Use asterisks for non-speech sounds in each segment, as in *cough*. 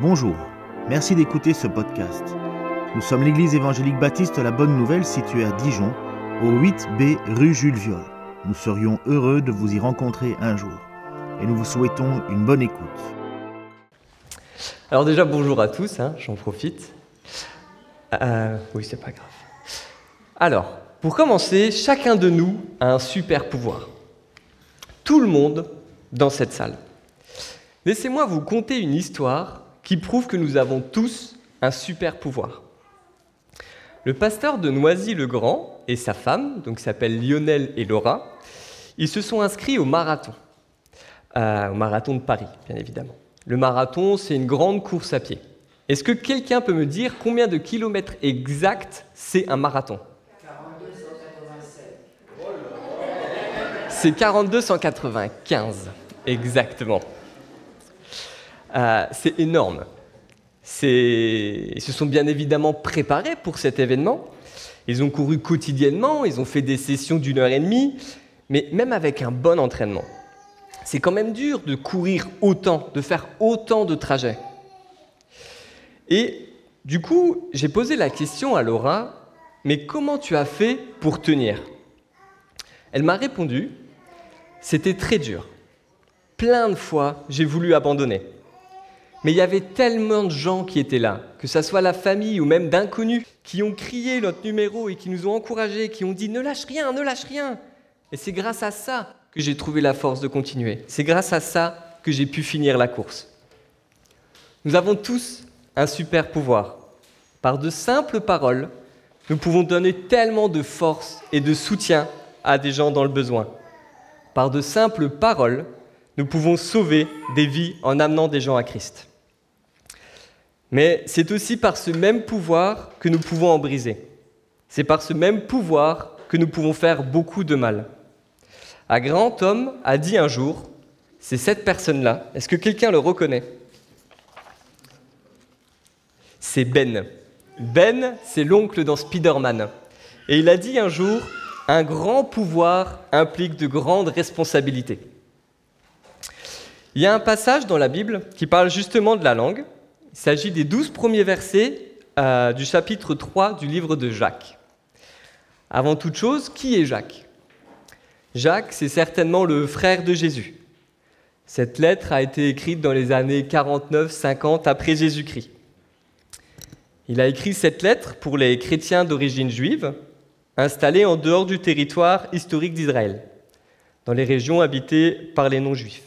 Bonjour, merci d'écouter ce podcast. Nous sommes l'église évangélique baptiste La Bonne Nouvelle située à Dijon, au 8B rue Jules Viol. Nous serions heureux de vous y rencontrer un jour et nous vous souhaitons une bonne écoute. Alors déjà bonjour à tous, hein, j'en profite. Euh, oui, c'est pas grave. Alors, pour commencer, chacun de nous a un super pouvoir. Tout le monde dans cette salle. Laissez-moi vous conter une histoire qui prouve que nous avons tous un super pouvoir. Le pasteur de Noisy-le-Grand et sa femme, donc s'appellent Lionel et Laura, ils se sont inscrits au marathon, euh, au marathon de Paris, bien évidemment. Le marathon, c'est une grande course à pied. Est-ce que quelqu'un peut me dire combien de kilomètres exacts c'est un marathon? C'est 4295, exactement. Euh, c'est énorme. Ils se sont bien évidemment préparés pour cet événement. Ils ont couru quotidiennement, ils ont fait des sessions d'une heure et demie, mais même avec un bon entraînement. C'est quand même dur de courir autant, de faire autant de trajets. Et du coup, j'ai posé la question à Laura, mais comment tu as fait pour tenir? Elle m'a répondu, c'était très dur. Plein de fois, j'ai voulu abandonner. Mais il y avait tellement de gens qui étaient là, que ce soit la famille ou même d'inconnus, qui ont crié notre numéro et qui nous ont encouragés, qui ont dit ne lâche rien, ne lâche rien. Et c'est grâce à ça que j'ai trouvé la force de continuer. C'est grâce à ça que j'ai pu finir la course. Nous avons tous un super pouvoir. Par de simples paroles, nous pouvons donner tellement de force et de soutien à des gens dans le besoin. Par de simples paroles, nous pouvons sauver des vies en amenant des gens à Christ. Mais c'est aussi par ce même pouvoir que nous pouvons en briser. C'est par ce même pouvoir que nous pouvons faire beaucoup de mal. Un grand homme a dit un jour, c'est cette personne-là, est-ce que quelqu'un le reconnaît? C'est Ben. Ben, c'est l'oncle dans Spider-Man. Et il a dit un jour, un grand pouvoir implique de grandes responsabilités. Il y a un passage dans la Bible qui parle justement de la langue, il s'agit des douze premiers versets euh, du chapitre 3 du livre de Jacques. Avant toute chose, qui est Jacques? Jacques, c'est certainement le frère de Jésus. Cette lettre a été écrite dans les années 49-50 après Jésus-Christ. Il a écrit cette lettre pour les chrétiens d'origine juive, installés en dehors du territoire historique d'Israël, dans les régions habitées par les non-juifs.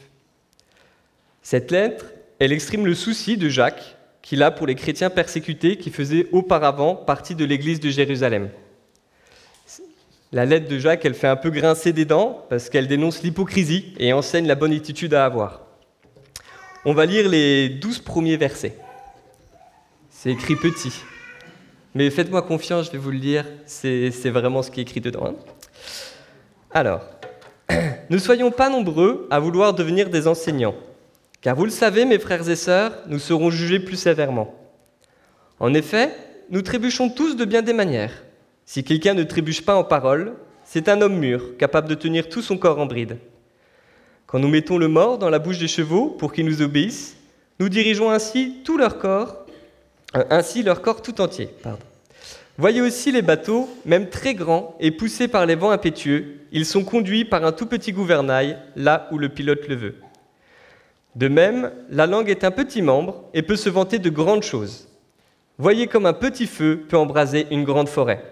Cette lettre, elle exprime le souci de Jacques qu'il a pour les chrétiens persécutés qui faisaient auparavant partie de l'église de Jérusalem. La lettre de Jacques, elle fait un peu grincer des dents parce qu'elle dénonce l'hypocrisie et enseigne la bonne attitude à avoir. On va lire les douze premiers versets. C'est écrit petit. Mais faites-moi confiance, je vais vous le lire, c'est vraiment ce qui est écrit dedans. Hein. Alors, *clears throat* ne soyons pas nombreux à vouloir devenir des enseignants car vous le savez, mes frères et sœurs, nous serons jugés plus sévèrement. En effet, nous trébuchons tous de bien des manières. Si quelqu'un ne trébuche pas en parole, c'est un homme mûr, capable de tenir tout son corps en bride. Quand nous mettons le mort dans la bouche des chevaux pour qu'ils nous obéissent, nous dirigeons ainsi tout leur corps, euh, ainsi leur corps tout entier. Voyez aussi les bateaux, même très grands et poussés par les vents impétueux, ils sont conduits par un tout petit gouvernail là où le pilote le veut. De même, la langue est un petit membre et peut se vanter de grandes choses. Voyez comme un petit feu peut embraser une grande forêt.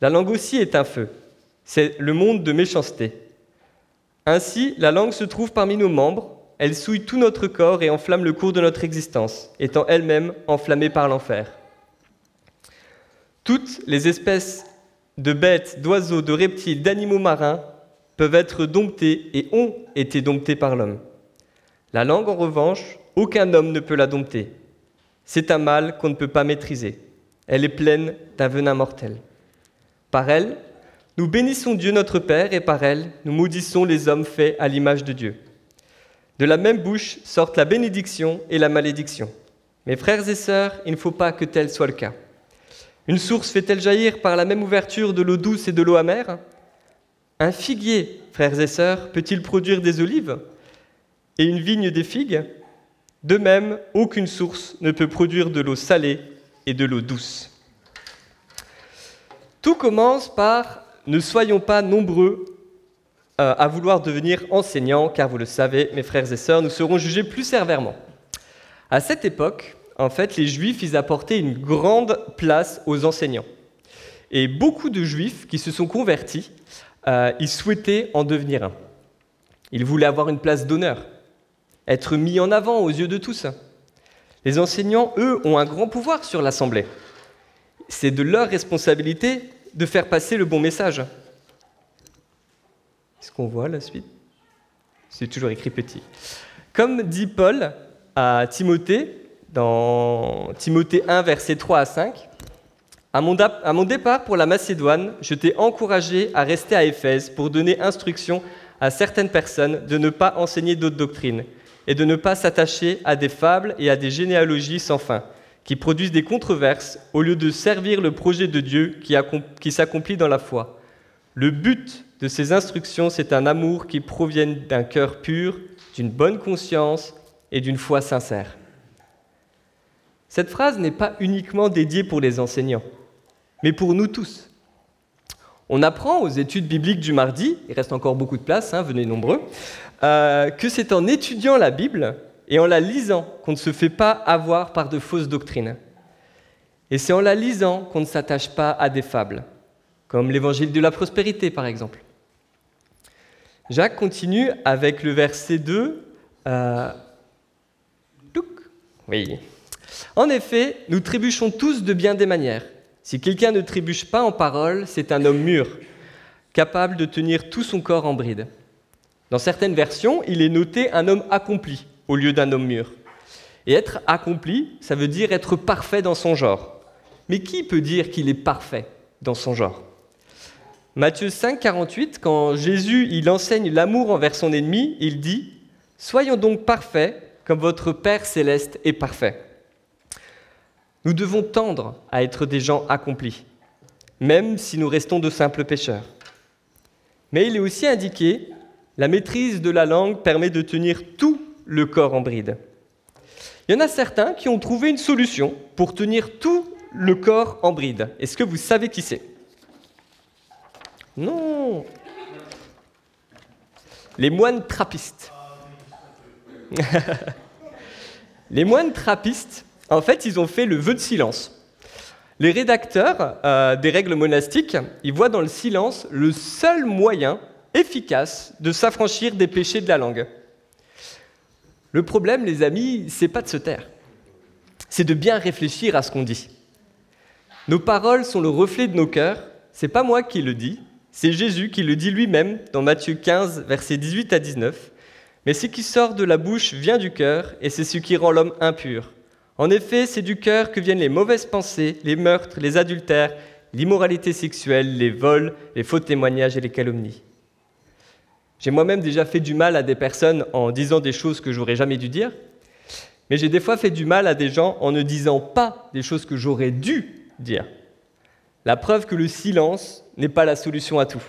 La langue aussi est un feu. C'est le monde de méchanceté. Ainsi, la langue se trouve parmi nos membres, elle souille tout notre corps et enflamme le cours de notre existence, étant elle-même enflammée par l'enfer. Toutes les espèces de bêtes, d'oiseaux, de reptiles, d'animaux marins peuvent être domptées et ont été domptées par l'homme. La langue, en revanche, aucun homme ne peut la dompter. C'est un mal qu'on ne peut pas maîtriser. Elle est pleine d'un venin mortel. Par elle, nous bénissons Dieu notre Père et par elle, nous maudissons les hommes faits à l'image de Dieu. De la même bouche sortent la bénédiction et la malédiction. Mes frères et sœurs, il ne faut pas que tel soit le cas. Une source fait-elle jaillir par la même ouverture de l'eau douce et de l'eau amère? Un figuier, frères et sœurs, peut-il produire des olives? Et une vigne des figues De même, aucune source ne peut produire de l'eau salée et de l'eau douce. Tout commence par ne soyons pas nombreux euh, à vouloir devenir enseignants, car vous le savez, mes frères et sœurs, nous serons jugés plus sévèrement. À cette époque, en fait, les Juifs, ils apportaient une grande place aux enseignants. Et beaucoup de Juifs qui se sont convertis, euh, ils souhaitaient en devenir un. Ils voulaient avoir une place d'honneur, être mis en avant aux yeux de tous. Les enseignants, eux, ont un grand pouvoir sur l'Assemblée. C'est de leur responsabilité de faire passer le bon message. Est-ce qu'on voit la suite? C'est toujours écrit petit. Comme dit Paul à Timothée, dans Timothée 1, versets 3 à 5, à mon, départ pour la Macédoine, je t'ai encouragé à rester à Éphèse pour donner instruction à certaines personnes de ne pas enseigner d'autres doctrines et de ne pas s'attacher à des fables et à des généalogies sans fin, qui produisent des controverses au lieu de servir le projet de Dieu qui, s'accomplit dans la foi. Le but de ces instructions, c'est un amour qui provienne d'un cœur pur, d'une bonne conscience et d'une foi sincère. Cette phrase n'est pas uniquement dédiée pour les enseignants, mais pour nous tous. On apprend aux études bibliques du mardi, il reste encore beaucoup de place, hein, venez nombreux, euh, que c'est en étudiant la Bible et en la lisant qu'on ne se fait pas avoir par de fausses doctrines. Et c'est en la lisant qu'on ne s'attache pas à des fables, comme l'évangile de la prospérité par exemple. Jacques continue avec le verset 2. Euh, oui. En effet, nous trébuchons tous de bien des manières. Si quelqu'un ne trébuche pas en parole, c'est un homme mûr, capable de tenir tout son corps en bride. Dans certaines versions, il est noté un homme accompli au lieu d'un homme mûr. Et être accompli, ça veut dire être parfait dans son genre. Mais qui peut dire qu'il est parfait dans son genre? Matthieu 5, 48, quand Jésus il enseigne l'amour envers son ennemi, il dit Soyons donc parfaits comme votre Père céleste est parfait. Nous devons tendre à être des gens accomplis, même si nous restons de simples pécheurs. Mais il est aussi indiqué la maîtrise de la langue permet de tenir tout le corps en bride. Il y en a certains qui ont trouvé une solution pour tenir tout le corps en bride. Est-ce que vous savez qui c'est? Non Les moines trappistes. *laughs* Les moines trappistes, en fait, ils ont fait le vœu de silence. Les rédacteurs euh, des règles monastiques, ils voient dans le silence le seul moyen efficace de s'affranchir des péchés de la langue. Le problème, les amis, c'est pas de se taire, c'est de bien réfléchir à ce qu'on dit. Nos paroles sont le reflet de nos cœurs, c'est pas moi qui le dis, c'est Jésus qui le dit lui-même dans Matthieu 15, versets 18 à 19. Mais ce qui sort de la bouche vient du cœur, et c'est ce qui rend l'homme impur. En effet, c'est du cœur que viennent les mauvaises pensées, les meurtres, les adultères, l'immoralité sexuelle, les vols, les faux témoignages et les calomnies. J'ai moi-même déjà fait du mal à des personnes en disant des choses que j'aurais jamais dû dire, mais j'ai des fois fait du mal à des gens en ne disant pas des choses que j'aurais dû dire. La preuve que le silence n'est pas la solution à tout.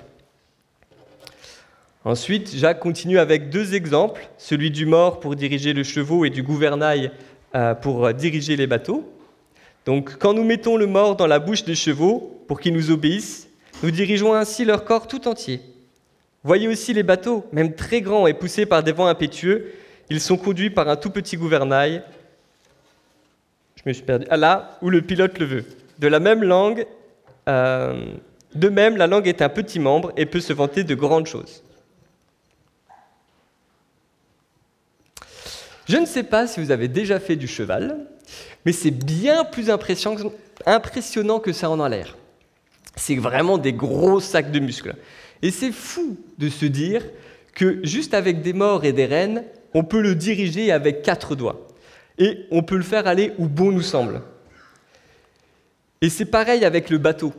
Ensuite, Jacques continue avec deux exemples, celui du mort pour diriger le chevaux et du gouvernail euh, pour diriger les bateaux. Donc, quand nous mettons le mort dans la bouche des chevaux pour qu'ils nous obéissent, nous dirigeons ainsi leur corps tout entier. Voyez aussi les bateaux, même très grands et poussés par des vents impétueux, ils sont conduits par un tout petit gouvernail. Je me suis perdu. Ah là, où le pilote le veut. De la même langue, euh, de même, la langue est un petit membre et peut se vanter de grandes choses. Je ne sais pas si vous avez déjà fait du cheval, mais c'est bien plus impressionnant que ça en a l'air. C'est vraiment des gros sacs de muscles. Et c'est fou de se dire que juste avec des morts et des rênes, on peut le diriger avec quatre doigts. Et on peut le faire aller où bon nous semble. Et c'est pareil avec le bateau.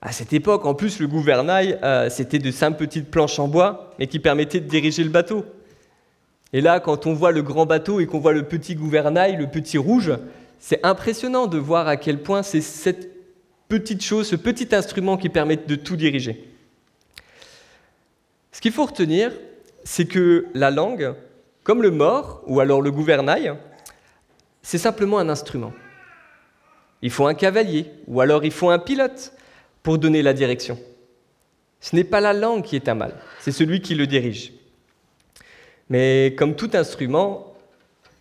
À cette époque, en plus, le gouvernail, euh, c'était de simples petites planches en bois, mais qui permettaient de diriger le bateau. Et là, quand on voit le grand bateau et qu'on voit le petit gouvernail, le petit rouge, c'est impressionnant de voir à quel point c'est cette petite chose, ce petit instrument qui permet de tout diriger. Ce qu'il faut retenir, c'est que la langue, Comme le mort ou alors le gouvernail, c'est simplement un instrument. Il faut un cavalier ou alors il faut un pilote pour donner la direction. Ce n'est pas la langue qui est un mal, c'est celui qui le dirige. Mais comme tout instrument,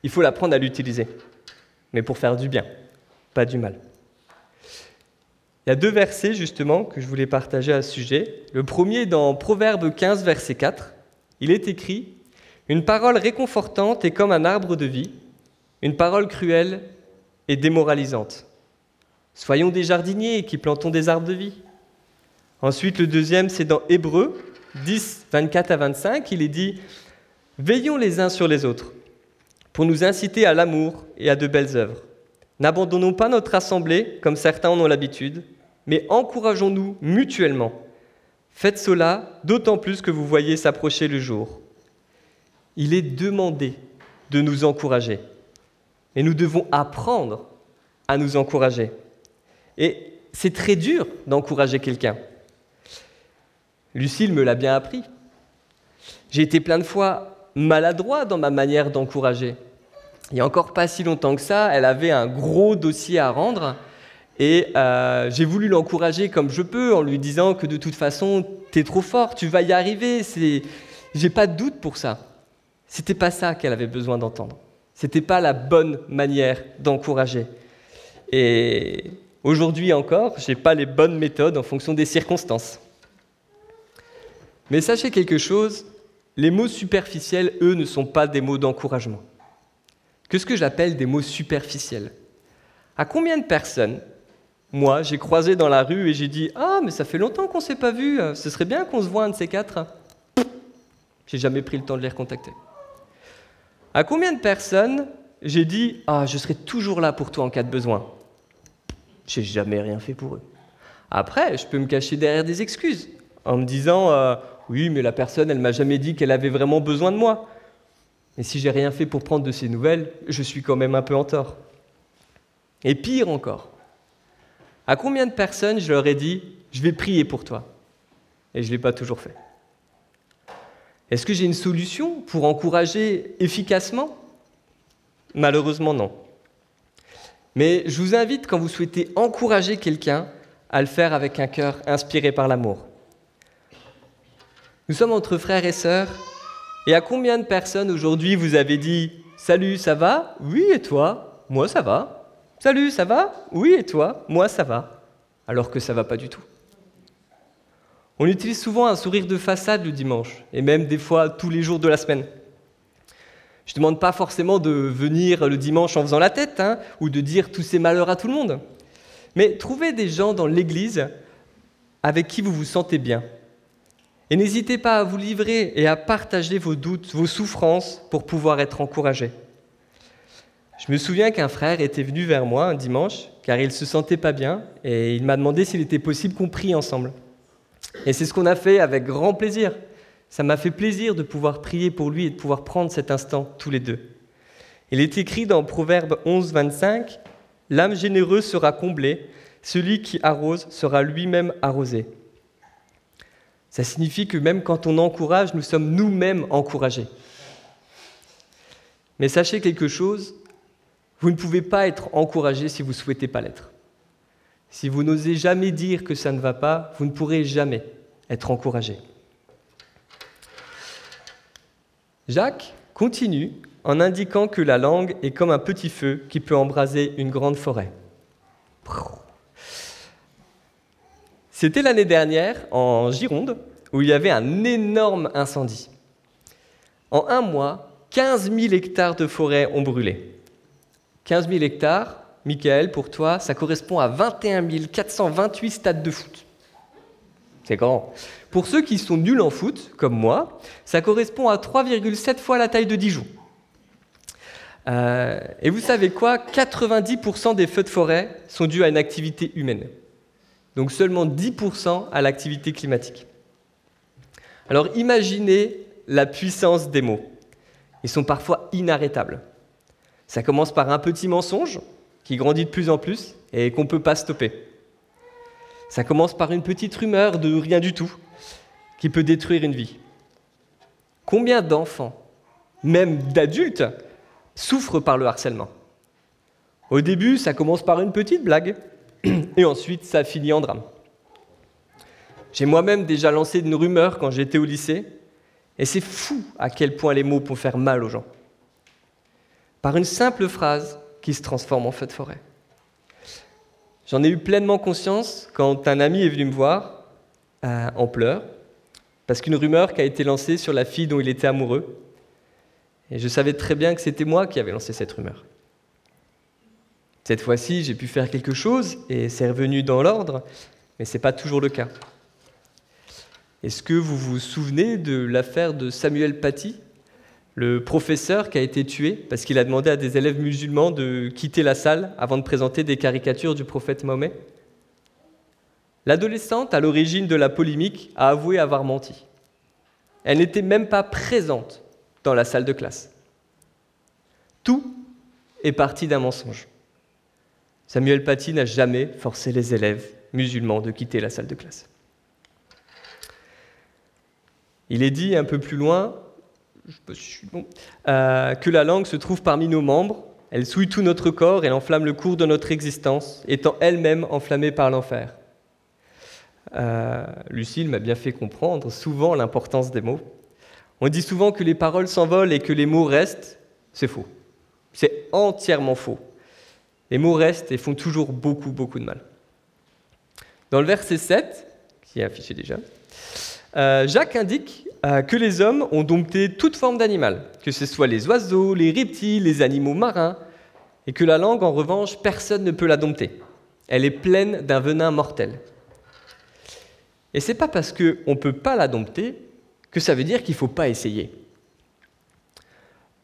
il faut l'apprendre à l'utiliser, mais pour faire du bien, pas du mal. Il y a deux versets justement que je voulais partager à ce sujet. Le premier dans Proverbe 15, verset 4. Il est écrit Une parole réconfortante est comme un arbre de vie, une parole cruelle et démoralisante. Soyons des jardiniers qui plantons des arbres de vie. Ensuite, le deuxième, c'est dans Hébreu 10, 24 à 25. Il est dit Veillons les uns sur les autres pour nous inciter à l'amour et à de belles œuvres. N'abandonnons pas notre assemblée comme certains en ont l'habitude mais encourageons-nous mutuellement. Faites cela d'autant plus que vous voyez s'approcher le jour. Il est demandé de nous encourager, et nous devons apprendre à nous encourager. Et c'est très dur d'encourager quelqu'un. Lucille me l'a bien appris. J'ai été plein de fois maladroit dans ma manière d'encourager. Il n'y a encore pas si longtemps que ça, elle avait un gros dossier à rendre et euh, j'ai voulu l'encourager comme je peux en lui disant que de toute façon, tu es trop fort, tu vas y arriver. J'ai pas de doute pour ça. C'était pas ça qu'elle avait besoin d'entendre. C'était pas la bonne manière d'encourager. Et aujourd'hui encore, j'ai pas les bonnes méthodes en fonction des circonstances. Mais sachez quelque chose, les mots superficiels, eux, ne sont pas des mots d'encouragement. Qu'est-ce que j'appelle des mots superficiels À combien de personnes moi, j'ai croisé dans la rue et j'ai dit Ah, mais ça fait longtemps qu'on ne s'est pas vu, ce serait bien qu'on se voit un de ces quatre. J'ai jamais pris le temps de les recontacter. À combien de personnes j'ai dit Ah, je serai toujours là pour toi en cas de besoin? J'ai jamais rien fait pour eux. Après, je peux me cacher derrière des excuses en me disant euh, Oui, mais la personne, elle m'a jamais dit qu'elle avait vraiment besoin de moi. Mais si j'ai rien fait pour prendre de ses nouvelles, je suis quand même un peu en tort. Et pire encore, à combien de personnes je leur ai dit, je vais prier pour toi? Et je ne l'ai pas toujours fait. Est-ce que j'ai une solution pour encourager efficacement? Malheureusement non. Mais je vous invite, quand vous souhaitez encourager quelqu'un, à le faire avec un cœur inspiré par l'amour. Nous sommes entre frères et sœurs, et à combien de personnes aujourd'hui vous avez dit Salut, ça va? Oui, et toi? Moi, ça va. Salut, ça va? Oui, et toi? Moi, ça va. Alors que ça va pas du tout. On utilise souvent un sourire de façade le dimanche, et même des fois tous les jours de la semaine. Je ne demande pas forcément de venir le dimanche en faisant la tête, hein, ou de dire tous ces malheurs à tout le monde. Mais trouvez des gens dans l'Église avec qui vous vous sentez bien. Et n'hésitez pas à vous livrer et à partager vos doutes, vos souffrances pour pouvoir être encouragé. Je me souviens qu'un frère était venu vers moi un dimanche, car il se sentait pas bien, et il m'a demandé s'il était possible qu'on prie ensemble. Et c'est ce qu'on a fait avec grand plaisir. Ça m'a fait plaisir de pouvoir prier pour lui et de pouvoir prendre cet instant tous les deux. Il est écrit dans Proverbe 11, 25, L'âme généreuse sera comblée, celui qui arrose sera lui-même arrosé. Ça signifie que même quand on encourage, nous sommes nous-mêmes encouragés. Mais sachez quelque chose, vous ne pouvez pas être encouragé si vous ne souhaitez pas l'être. Si vous n'osez jamais dire que ça ne va pas, vous ne pourrez jamais être encouragé. Jacques continue en indiquant que la langue est comme un petit feu qui peut embraser une grande forêt. C'était l'année dernière en Gironde où il y avait un énorme incendie. En un mois, 15 000 hectares de forêt ont brûlé. 15 000 hectares, Michael, pour toi, ça correspond à 21 428 stades de foot. C'est grand. Pour ceux qui sont nuls en foot, comme moi, ça correspond à 3,7 fois la taille de Dijon. Euh, et vous savez quoi? 90% des feux de forêt sont dus à une activité humaine. Donc seulement 10% à l'activité climatique. Alors imaginez la puissance des mots. Ils sont parfois inarrêtables. Ça commence par un petit mensonge qui grandit de plus en plus et qu'on ne peut pas stopper. Ça commence par une petite rumeur de rien du tout qui peut détruire une vie. Combien d'enfants même d'adultes, souffrent par le harcèlement? Au début, ça commence par une petite blague, *clears throat* et ensuite ça finit en drame. J'ai moi-même déjà lancé une rumeur quand j'étais au lycée, et c'est fou à quel point les mots peuvent faire mal aux gens. Par une simple phrase qui se transforme en feu de forêt. J'en ai eu pleinement conscience quand un ami est venu me voir euh, en pleurs, parce qu'une rumeur qui a été lancée sur la fille dont il était amoureux, et je savais très bien que c'était moi qui avais lancé cette rumeur. Cette fois-ci, j'ai pu faire quelque chose et c'est revenu dans l'ordre, mais ce n'est pas toujours le cas. Est-ce que vous vous souvenez de l'affaire de Samuel Paty, le professeur qui a été tué parce qu'il a demandé à des élèves musulmans de quitter la salle avant de présenter des caricatures du prophète Mahomet L'adolescente, à l'origine de la polémique, a avoué avoir menti. Elle n'était même pas présente dans la salle de classe. Tout est parti d'un mensonge. Samuel Paty n'a jamais forcé les élèves musulmans de quitter la salle de classe. Il est dit un peu plus loin euh, que la langue se trouve parmi nos membres, elle souille tout notre corps, elle enflamme le cours de notre existence, étant elle-même enflammée par l'enfer. Euh, Lucille m'a bien fait comprendre souvent l'importance des mots. On dit souvent que les paroles s'envolent et que les mots restent. C'est faux. C'est entièrement faux. Les mots restent et font toujours beaucoup, beaucoup de mal. Dans le verset 7, qui est affiché déjà, euh, Jacques indique euh, que les hommes ont dompté toute forme d'animal, que ce soit les oiseaux, les reptiles, les animaux marins, et que la langue, en revanche, personne ne peut la dompter. Elle est pleine d'un venin mortel. Et c'est pas parce qu'on ne peut pas la dompter que ça veut dire qu'il ne faut pas essayer.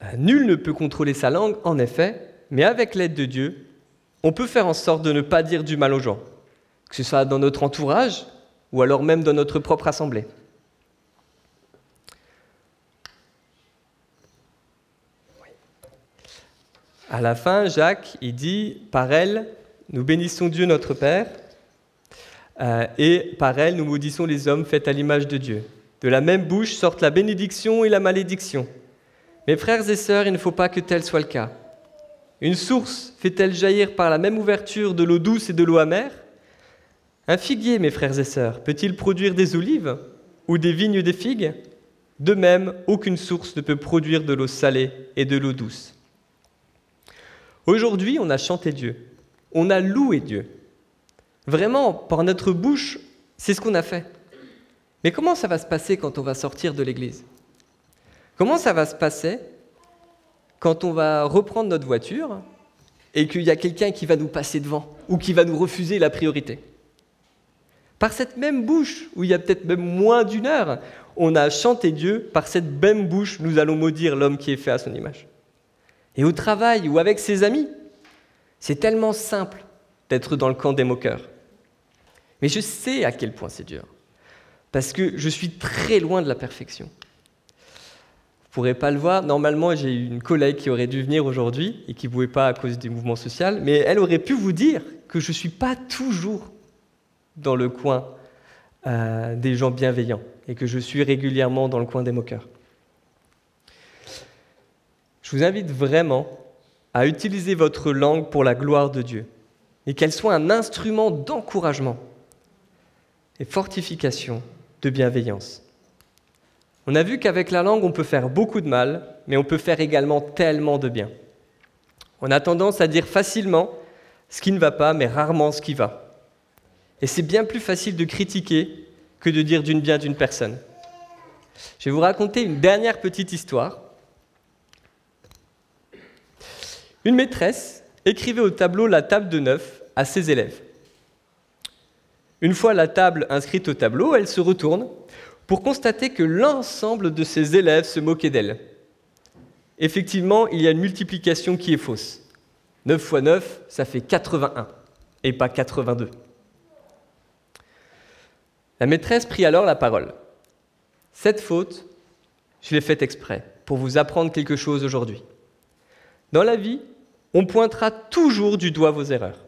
Euh, nul ne peut contrôler sa langue, en effet, mais avec l'aide de Dieu, on peut faire en sorte de ne pas dire du mal aux gens, que ce soit dans notre entourage ou alors même dans notre propre assemblée. À la fin, Jacques, il dit, par elle, nous bénissons Dieu notre Père, euh, et par elle, nous maudissons les hommes faits à l'image de Dieu. De la même bouche sortent la bénédiction et la malédiction. Mes frères et sœurs, il ne faut pas que tel soit le cas. Une source fait-elle jaillir par la même ouverture de l'eau douce et de l'eau amère? Un figuier, mes frères et sœurs, peut-il produire des olives ou des vignes des figues? De même, aucune source ne peut produire de l'eau salée et de l'eau douce. Aujourd'hui, on a chanté Dieu, on a loué Dieu. Vraiment, par notre bouche, c'est ce qu'on a fait. Mais comment ça va se passer quand on va sortir de l'Église? Comment ça va se passer quand on va reprendre notre voiture et qu'il y a quelqu'un qui va nous passer devant ou qui va nous refuser la priorité? Par cette même bouche, où il y a peut-être même moins d'une heure, on a chanté Dieu, par cette même bouche, nous allons maudire l'homme qui est fait à son image. Et au travail ou avec ses amis, c'est tellement simple d'être dans le camp des moqueurs. Mais je sais à quel point c'est dur parce que je suis très loin de la perfection. Vous ne pourrez pas le voir, normalement j'ai une collègue qui aurait dû venir aujourd'hui et qui ne pouvait pas à cause du mouvement social, mais elle aurait pu vous dire que je ne suis pas toujours dans le coin euh, des gens bienveillants et que je suis régulièrement dans le coin des moqueurs. Je vous invite vraiment à utiliser votre langue pour la gloire de Dieu et qu'elle soit un instrument d'encouragement et fortification de bienveillance. On a vu qu'avec la langue, on peut faire beaucoup de mal, mais on peut faire également tellement de bien. On a tendance à dire facilement ce qui ne va pas, mais rarement ce qui va. Et c'est bien plus facile de critiquer que de dire d'une bien d'une personne. Je vais vous raconter une dernière petite histoire. Une maîtresse écrivait au tableau la table de neuf à ses élèves. Une fois la table inscrite au tableau, elle se retourne pour constater que l'ensemble de ses élèves se moquaient d'elle. Effectivement, il y a une multiplication qui est fausse. 9 fois 9, ça fait 81 et pas 82. La maîtresse prit alors la parole. Cette faute, je l'ai faite exprès pour vous apprendre quelque chose aujourd'hui. Dans la vie, on pointera toujours du doigt vos erreurs.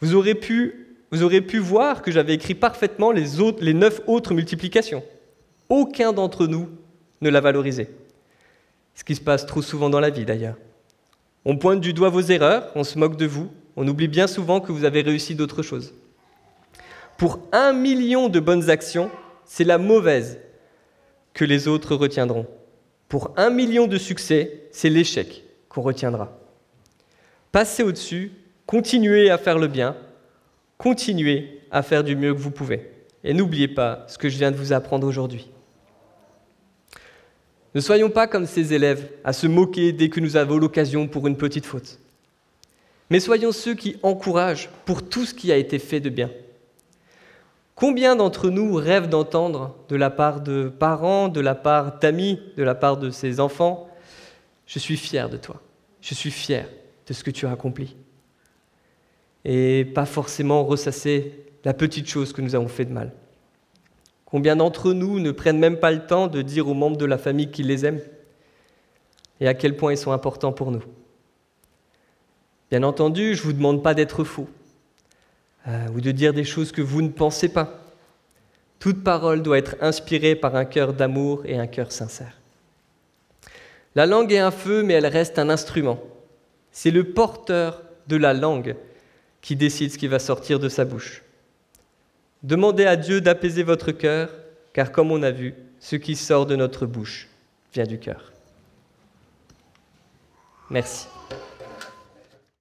Vous aurez pu voir que j'avais écrit parfaitement les neuf autres multiplications. Aucun d'entre nous ne l'a valorisé. Ce qui se passe trop souvent dans la vie d'ailleurs. On pointe du doigt vos erreurs, on se moque de vous, on oublie bien souvent que vous avez réussi d'autres choses. Pour un million de bonnes actions, c'est la mauvaise que les autres retiendront. Pour un million de succès, c'est l'échec qu'on retiendra. Passez au-dessus, continuez à faire le bien, continuez à faire du mieux que vous pouvez. Et n'oubliez pas ce que je viens de vous apprendre aujourd'hui. Ne soyons pas comme ces élèves à se moquer dès que nous avons l'occasion pour une petite faute. Mais soyons ceux qui encouragent pour tout ce qui a été fait de bien. Combien d'entre nous rêvent d'entendre de la part de parents, de la part d'amis, de la part de ses enfants Je suis fier de toi. Je suis fier de ce que tu as accompli. Et pas forcément ressasser la petite chose que nous avons fait de mal. Combien d'entre nous ne prennent même pas le temps de dire aux membres de la famille qu'ils les aiment et à quel point ils sont importants pour nous? Bien entendu, je ne vous demande pas d'être faux euh, ou de dire des choses que vous ne pensez pas. Toute parole doit être inspirée par un cœur d'amour et un cœur sincère. La langue est un feu, mais elle reste un instrument. C'est le porteur de la langue qui décide ce qui va sortir de sa bouche. Demandez à Dieu d'apaiser votre cœur, car comme on a vu, ce qui sort de notre bouche vient du cœur. Merci.